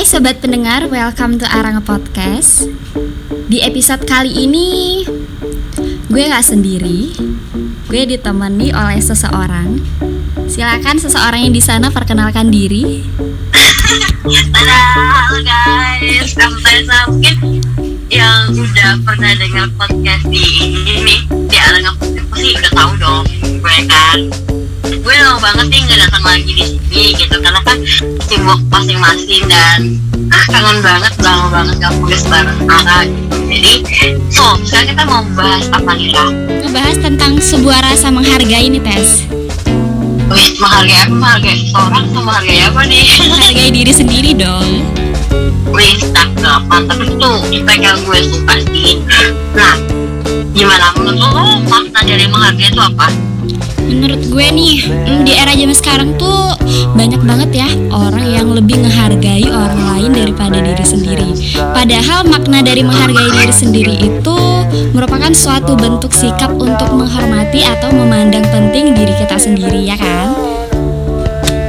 Hai sobat pendengar, welcome to Aranga Podcast. Di episode kali ini gue gak sendiri. Gue ditemani oleh seseorang. Silakan seseorang yang di sana perkenalkan diri. Halo guys, sampai mungkin yang udah pernah dengar podcast di ini di Aranga Podcast pasti udah tahu dong gue kan banget nih nggak datang lagi di sini gitu karena kan sibuk masing-masing dan ah kangen banget lama banget gak podcast bareng Ara gitu. jadi so sekarang kita mau bahas apa nih lah Ngebahas tentang sebuah rasa menghargai nih Tes. Wih, menghargai apa? Menghargai seseorang atau menghargai apa nih? Menghargai diri sendiri dong. Wih, cakep, mantap itu Itu yang gue suka sih Nah, gimana menurut lo makna dari menghargai itu apa? Menurut gue nih, mm, di era zaman sekarang tuh banyak banget ya orang yang lebih menghargai orang lain daripada diri sendiri. Padahal makna dari menghargai diri sendiri itu merupakan suatu bentuk sikap untuk menghormati atau memandang penting diri kita sendiri ya kan?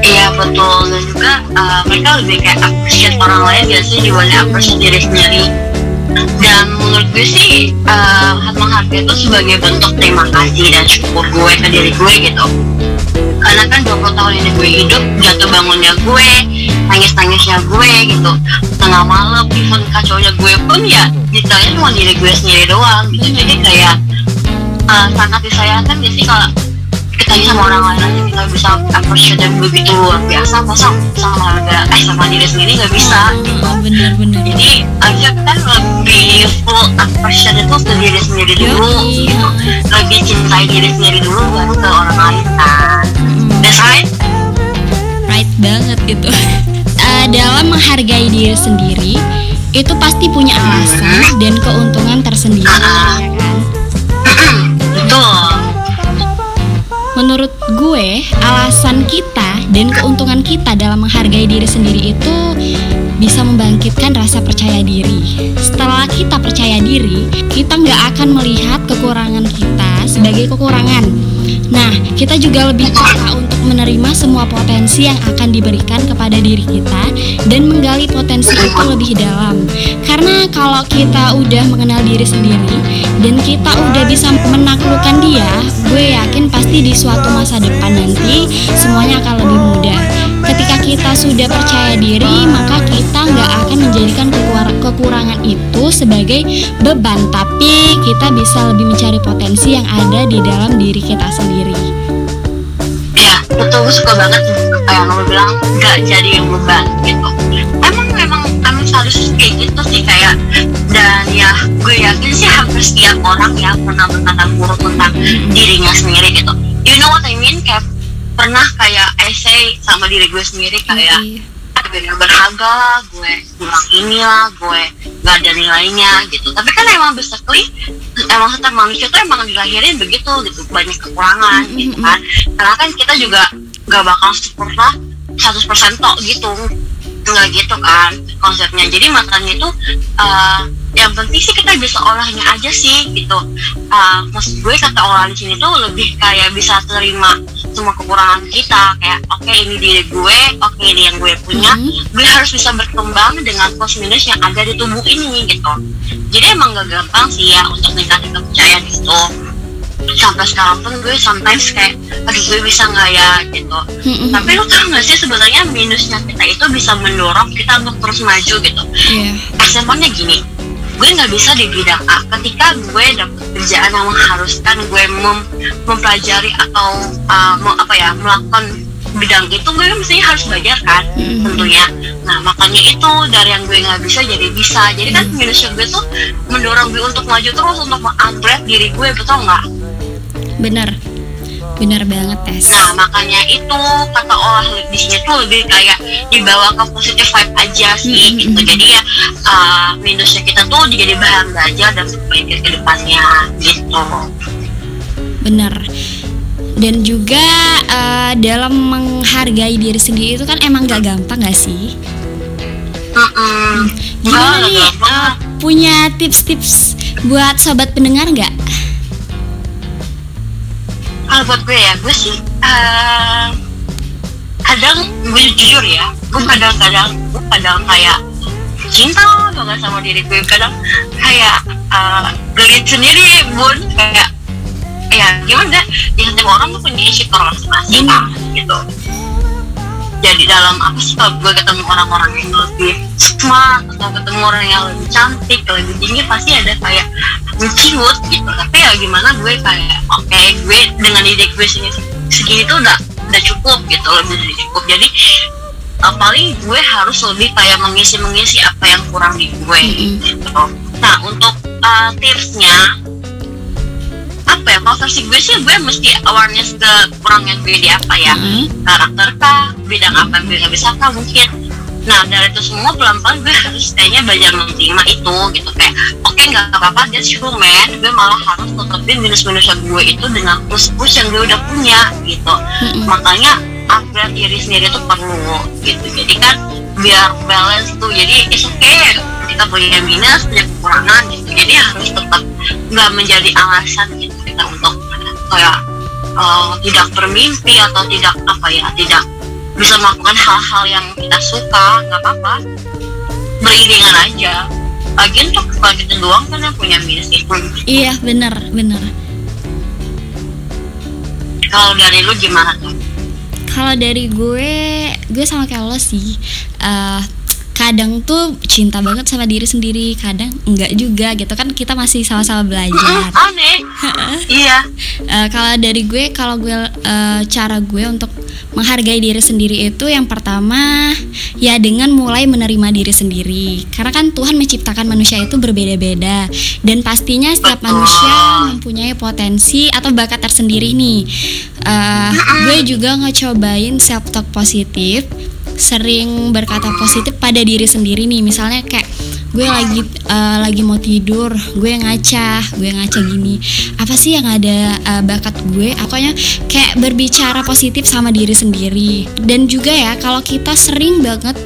Iya betul dan juga uh, mereka lebih kayak appreciate orang lain sih dibanding appreciate diri sendiri dan menurut gue sih uh, menghargai itu sebagai bentuk terima kasih dan syukur gue ke diri gue gitu. Karena kan 20 tahun ini gue hidup jatuh bangunnya gue nangis nangisnya gue gitu. Tengah malam even kacaunya gue pun ya detailnya cuma diri gue sendiri doang gitu. Jadi kayak uh, sangat disayangkan gak sih kalau kita sama orang lain aja kita bisa appreciate yang begitu luar biasa masa sama harga eh sama diri sendiri nggak bisa gitu bener-bener. jadi aja kita lebih full appreciate itu ke diri sendiri dulu Yoi. gitu lebih cintai diri sendiri dulu baru ke orang lain kan Mm, that's right right banget gitu. Eh, dalam menghargai diri sendiri itu pasti punya alasan dan keuntungan dan keuntungan kita dalam menghargai diri sendiri itu bisa membangkitkan rasa percaya diri. Setelah kita percaya diri, kita nggak akan melihat kekurangan kita sebagai kekurangan. Nah, kita juga lebih peka menerima semua potensi yang akan diberikan kepada diri kita dan menggali potensi itu lebih dalam. Karena kalau kita udah mengenal diri sendiri dan kita udah bisa menaklukkan dia, gue yakin pasti di suatu masa depan nanti semuanya akan lebih mudah. Ketika kita sudah percaya diri, maka kita nggak akan menjadikan kekur- kekurangan itu sebagai beban, tapi kita bisa lebih mencari potensi yang ada di dalam diri kita sendiri. Betul gue suka banget kayak kamu bilang nggak jadi yang beban gitu. Emang memang emang harus kayak gitu sih kayak dan ya gue yakin sih hampir setiap orang ya pernah berkata buruk tentang dirinya sendiri gitu. You know what I mean? Kayak pernah kayak essay sama diri gue sendiri kayak gue gak berharga lah, gue kurang inilah, gue gak ada nilainya gitu. Tapi kan emang basically emang setiap manusia tuh emang dilahirin begitu gitu, banyak kekurangan gitu kan. Karena kan kita juga gak bakal sempurna 100% tok gitu, nggak gitu kan konsepnya. Jadi makanya itu uh, yang penting sih kita bisa olahnya aja sih gitu. Uh, maksud gue kata olah di sini tuh lebih kayak bisa terima semua kekurangan kita kayak oke ini diri gue, oke ini yang gue punya, Mhm. gue harus bisa berkembang dengan plus minus yang ada di tubuh ini gitu. Jadi emang gak gampang sih ya untuk. Sampai sekarang pun gue sometimes kayak, aduh gue bisa nggak ya gitu. Tapi lo tau gak sih sebenarnya minusnya kita itu bisa mendorong kita untuk terus maju gitu. Iya. Example-nya gini, gue nggak bisa di bidang A ketika gue dapet kerjaan yang mengharuskan gue mem- mempelajari atau uh, mau apa ya melakukan bidang itu gue mestinya harus belajar kan Mm-mm. tentunya nah makanya itu dari yang gue nggak bisa jadi bisa jadi kan minusnya gue tuh mendorong gue untuk maju terus untuk mengupgrade diri gue betul nggak Bener. Bener banget, Tes. Nah makanya itu kata olah di sini tuh lebih kayak dibawa ke positive vibe aja sih Mm, gitu. mm, Jadi ya uh, minusnya kita tuh jadi bahan belajar dan berpikir ke depannya gitu. Bener. Dan juga eh, dalam menghargai diri sendiri itu kan emang gak gampang gak sih? Mm-mm. Gimana Enggak, nih eh, punya tips-tips buat sobat pendengar nggak? Kalau buat gue ya gue sih uh, kadang gue jujur ya gue kadang-kadang gue kadang kayak cinta banget sama diri gue. Kadang kayak uh, gelit sendiri bun. Kayak ya gimana ya setiap orang tuh punya insecure masing-masing gitu. Jadi dalam apa sih kalau gue ketemu orang-orang yang lebih smart atau ketemu orang yang lebih cantik lebih tinggi pasti ada kayak menciut gitu. Tapi ya gimana gue kayak oke okay, gue dengan ide gue segini, segini tuh udah udah cukup gitu lebih dari cukup. Jadi uh, paling gue harus lebih kayak mengisi mengisi apa yang kurang di gue gitu. Nah untuk uh, tipsnya apa ya kalau versi gue sih gue mesti awareness ke kurangnya gue di apa ya. Mm-hmm. karakter kah bidang apa yang gue bisa kah mungkin nah dari itu semua pelan-pelan gue harus kayaknya belajar menerima itu gitu. Kayak oke okay, nggak apa-apa that's human gue malah harus tutupin minus-minusnya gue itu dengan plus-plus yang gue udah punya gitu. Mm-hmm. makanya upgrade diri sendiri itu perlu gitu. Jadi kan biar balance tuh jadi it's okay kita punya minus punya kekurangan gitu. Jadi harus tetap nggak menjadi alasan gitu kita untuk kayak uh, tidak bermimpi atau tidak apa ya tidak bisa melakukan hal-hal yang kita suka nggak apa-apa. Beriringan aja. Bagian tuh kita doang kan yang punya minus itu iya benar benar. Kalau dari lu gimana tuh? Kalau dari gue gue sama kayak lo sih. Uh, kadang tuh cinta banget sama diri sendiri kadang enggak juga gitu kan kita masih sama-sama belajar. Aneh. Iya. Uh, kalau dari gue kalau gue uh, cara gue untuk menghargai diri sendiri itu yang pertama ya dengan mulai menerima diri sendiri. Karena kan Tuhan menciptakan manusia itu berbeda-beda. Dan pastinya setiap manusia mempunyai potensi atau bakat tersendiri nih. Uh, gue juga ngecobain self talk positif sering berkata positif pada diri sendiri nih. Misalnya kayak gue lagi uh, lagi mau tidur gue ngaca gue ngaca gini. Apa sih yang ada uh, bakat gue? Pokoknya kayak berbicara positif sama diri sendiri. Dan juga ya kalau kita sering banget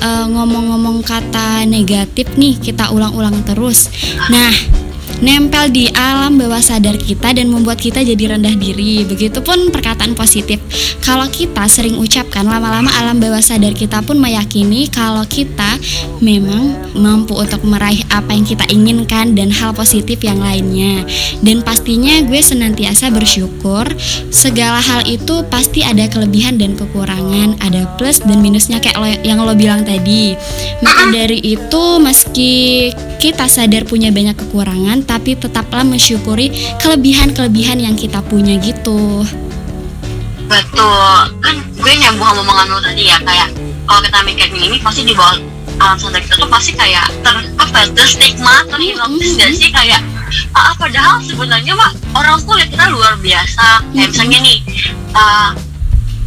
ngomong ngomong-ngomong kata negatif nih kita ulang-ulang terus. Nah nempel di alam bawah sadar kita dan membuat kita jadi rendah diri. Begitupun perkataan positif. Kalau kita sering ucapkan lama-lama alam bawah sadar kita pun meyakini kalau kita memang mampu untuk meraih apa yang kita inginkan dan hal positif yang lainnya. Dan pastinya gue senantiasa bersyukur segala hal itu pasti ada kelebihan dan kekurangan, ada plus dan minusnya kayak lo, yang lo bilang tadi. Maka dari itu meski kita sadar punya banyak kekurangan tapi tetaplah mensyukuri kelebihan-kelebihan yang kita punya gitu. Betul. Kan gue nyambung sama omongan lo tadi ya kayak kalau kita mikir ini pasti di bawah alam sadar kita tuh pasti kayak ter apa ya, ter stigma terhipnotis mm -hmm. gak sih? Kayak ah, padahal sebenarnya mah orang tuh lihat kita luar biasa. Kayak mm -hmm. misalnya nih uh,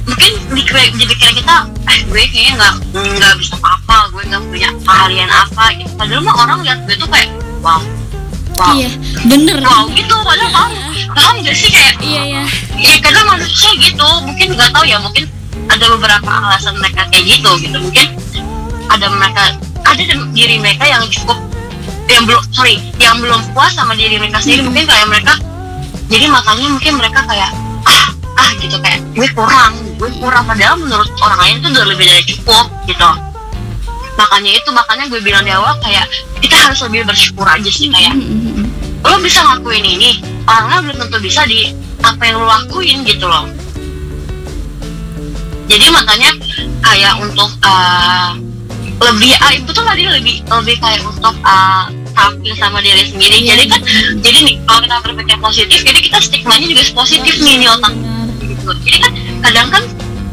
mungkin di, di pikiran kita eh gue kayaknya nggak nggak bisa apa gue nggak punya keahlian apa. Gitu padahal mah orang lihat gue tuh kayak wow iya bener. Wow gitu padahal paham paham gak sih kayak iya iya. Ya kadang manusia gitu mungkin nggak tahu ya mungkin ada beberapa alasan mereka kayak gitu gitu. Mungkin ada mereka ada diri mereka yang cukup yang belum sorry yang belum puas sama diri mereka sendiri. Hmm. mungkin kayak mereka jadi makanya mungkin mereka kayak ah ah gitu kayak gue kurang gue kurang. Padahal menurut orang lain itu udah lebih dari cukup gitu makanya itu makanya gue bilang di awal kayak kita harus lebih bersyukur aja sih kayak lo bisa ngakuin ini orang lain belum tentu bisa di apa yang lo lakuin gitu loh. Jadi makanya kayak untuk uh, lebih uh, itu tuh tadi lebih lebih kayak untuk uh, tampil sama diri sendiri. Yeah. jadi kan jadi nih kalau kita berpikir positif jadi kita stigmanya juga positif nih di otak gitu. Jadi kan kadang kan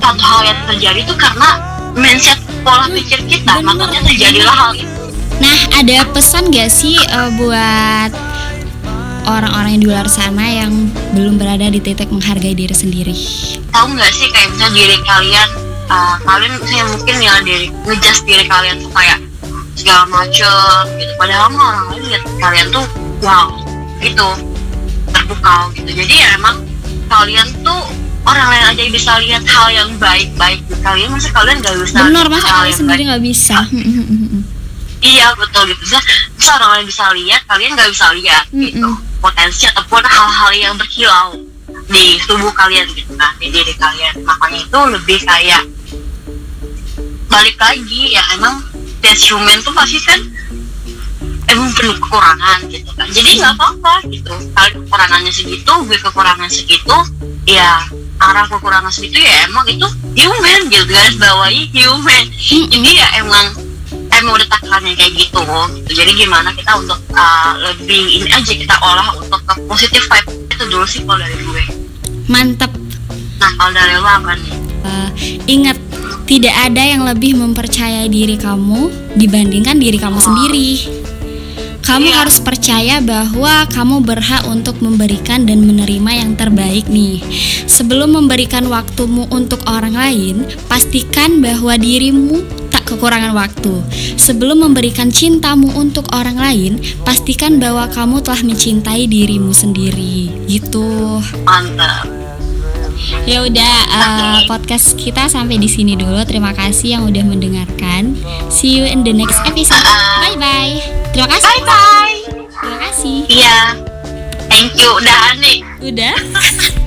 satu hal yang terjadi itu karena mindset pola pikir kita makanya terjadilah hal itu. Nah ada pesan gak sih uh, buat orang-orang yang di luar sana yang belum berada di titik menghargai diri sendiri? Tahu nggak sih kayak misalnya diri kalian uh, kalian saya mungkin ya diri ngejudge diri kalian tuh kayak segala macem gitu. Padahal mah orang lain lihat kalian tuh wow gitu terpukau gitu. Jadi ya emang kalian tuh orang lain aja bisa lihat hal yang baik-baik di kalian. Masa kalian gak bisa benar masa kalian sendiri nggak bisa. Iya. Betul gitu. Bisa, bisa orang lain bisa lihat kalian gak bisa lihat gitu. potensi ataupun hal-hal yang berkilau di tubuh kalian gitu. Kan di diri kalian. Makanya itu lebih kayak balik lagi ya emang that's human tuh pasti kan emang penuh kekurangan gitu kan. Jadi nggak apa-apa gitu. Kalau kekurangannya segitu gue kekurangan segitu ya arah kekurangan segitu ya emang itu human gitu garis bawahi human. Jadi ya emang emang udah takarannya kayak gitu. Gitu jadi gimana kita untuk uh, lebih ini aja kita olah untuk ke positive vibe itu dulu sih kalau dari gue. Mantap. nah kalau dari lo apa nih? Eh, ingat, tidak ada yang lebih mempercayai diri kamu dibandingkan diri kamu sendiri. Kamu Iya. harus percaya bahwa kamu berhak untuk memberikan dan menerima yang terbaik nih. Sebelum memberikan waktumu untuk orang lain, pastikan bahwa dirimu tak kekurangan waktu. Sebelum memberikan cintamu untuk orang lain, pastikan bahwa kamu telah mencintai dirimu sendiri. Gitu. mantap Ya udah uh, podcast kita sampai di sini dulu. Terima kasih yang udah mendengarkan. See you in the next episode. Bye bye. Terima kasih. bye bye Terima kasih. iya thank you udah nih Udah.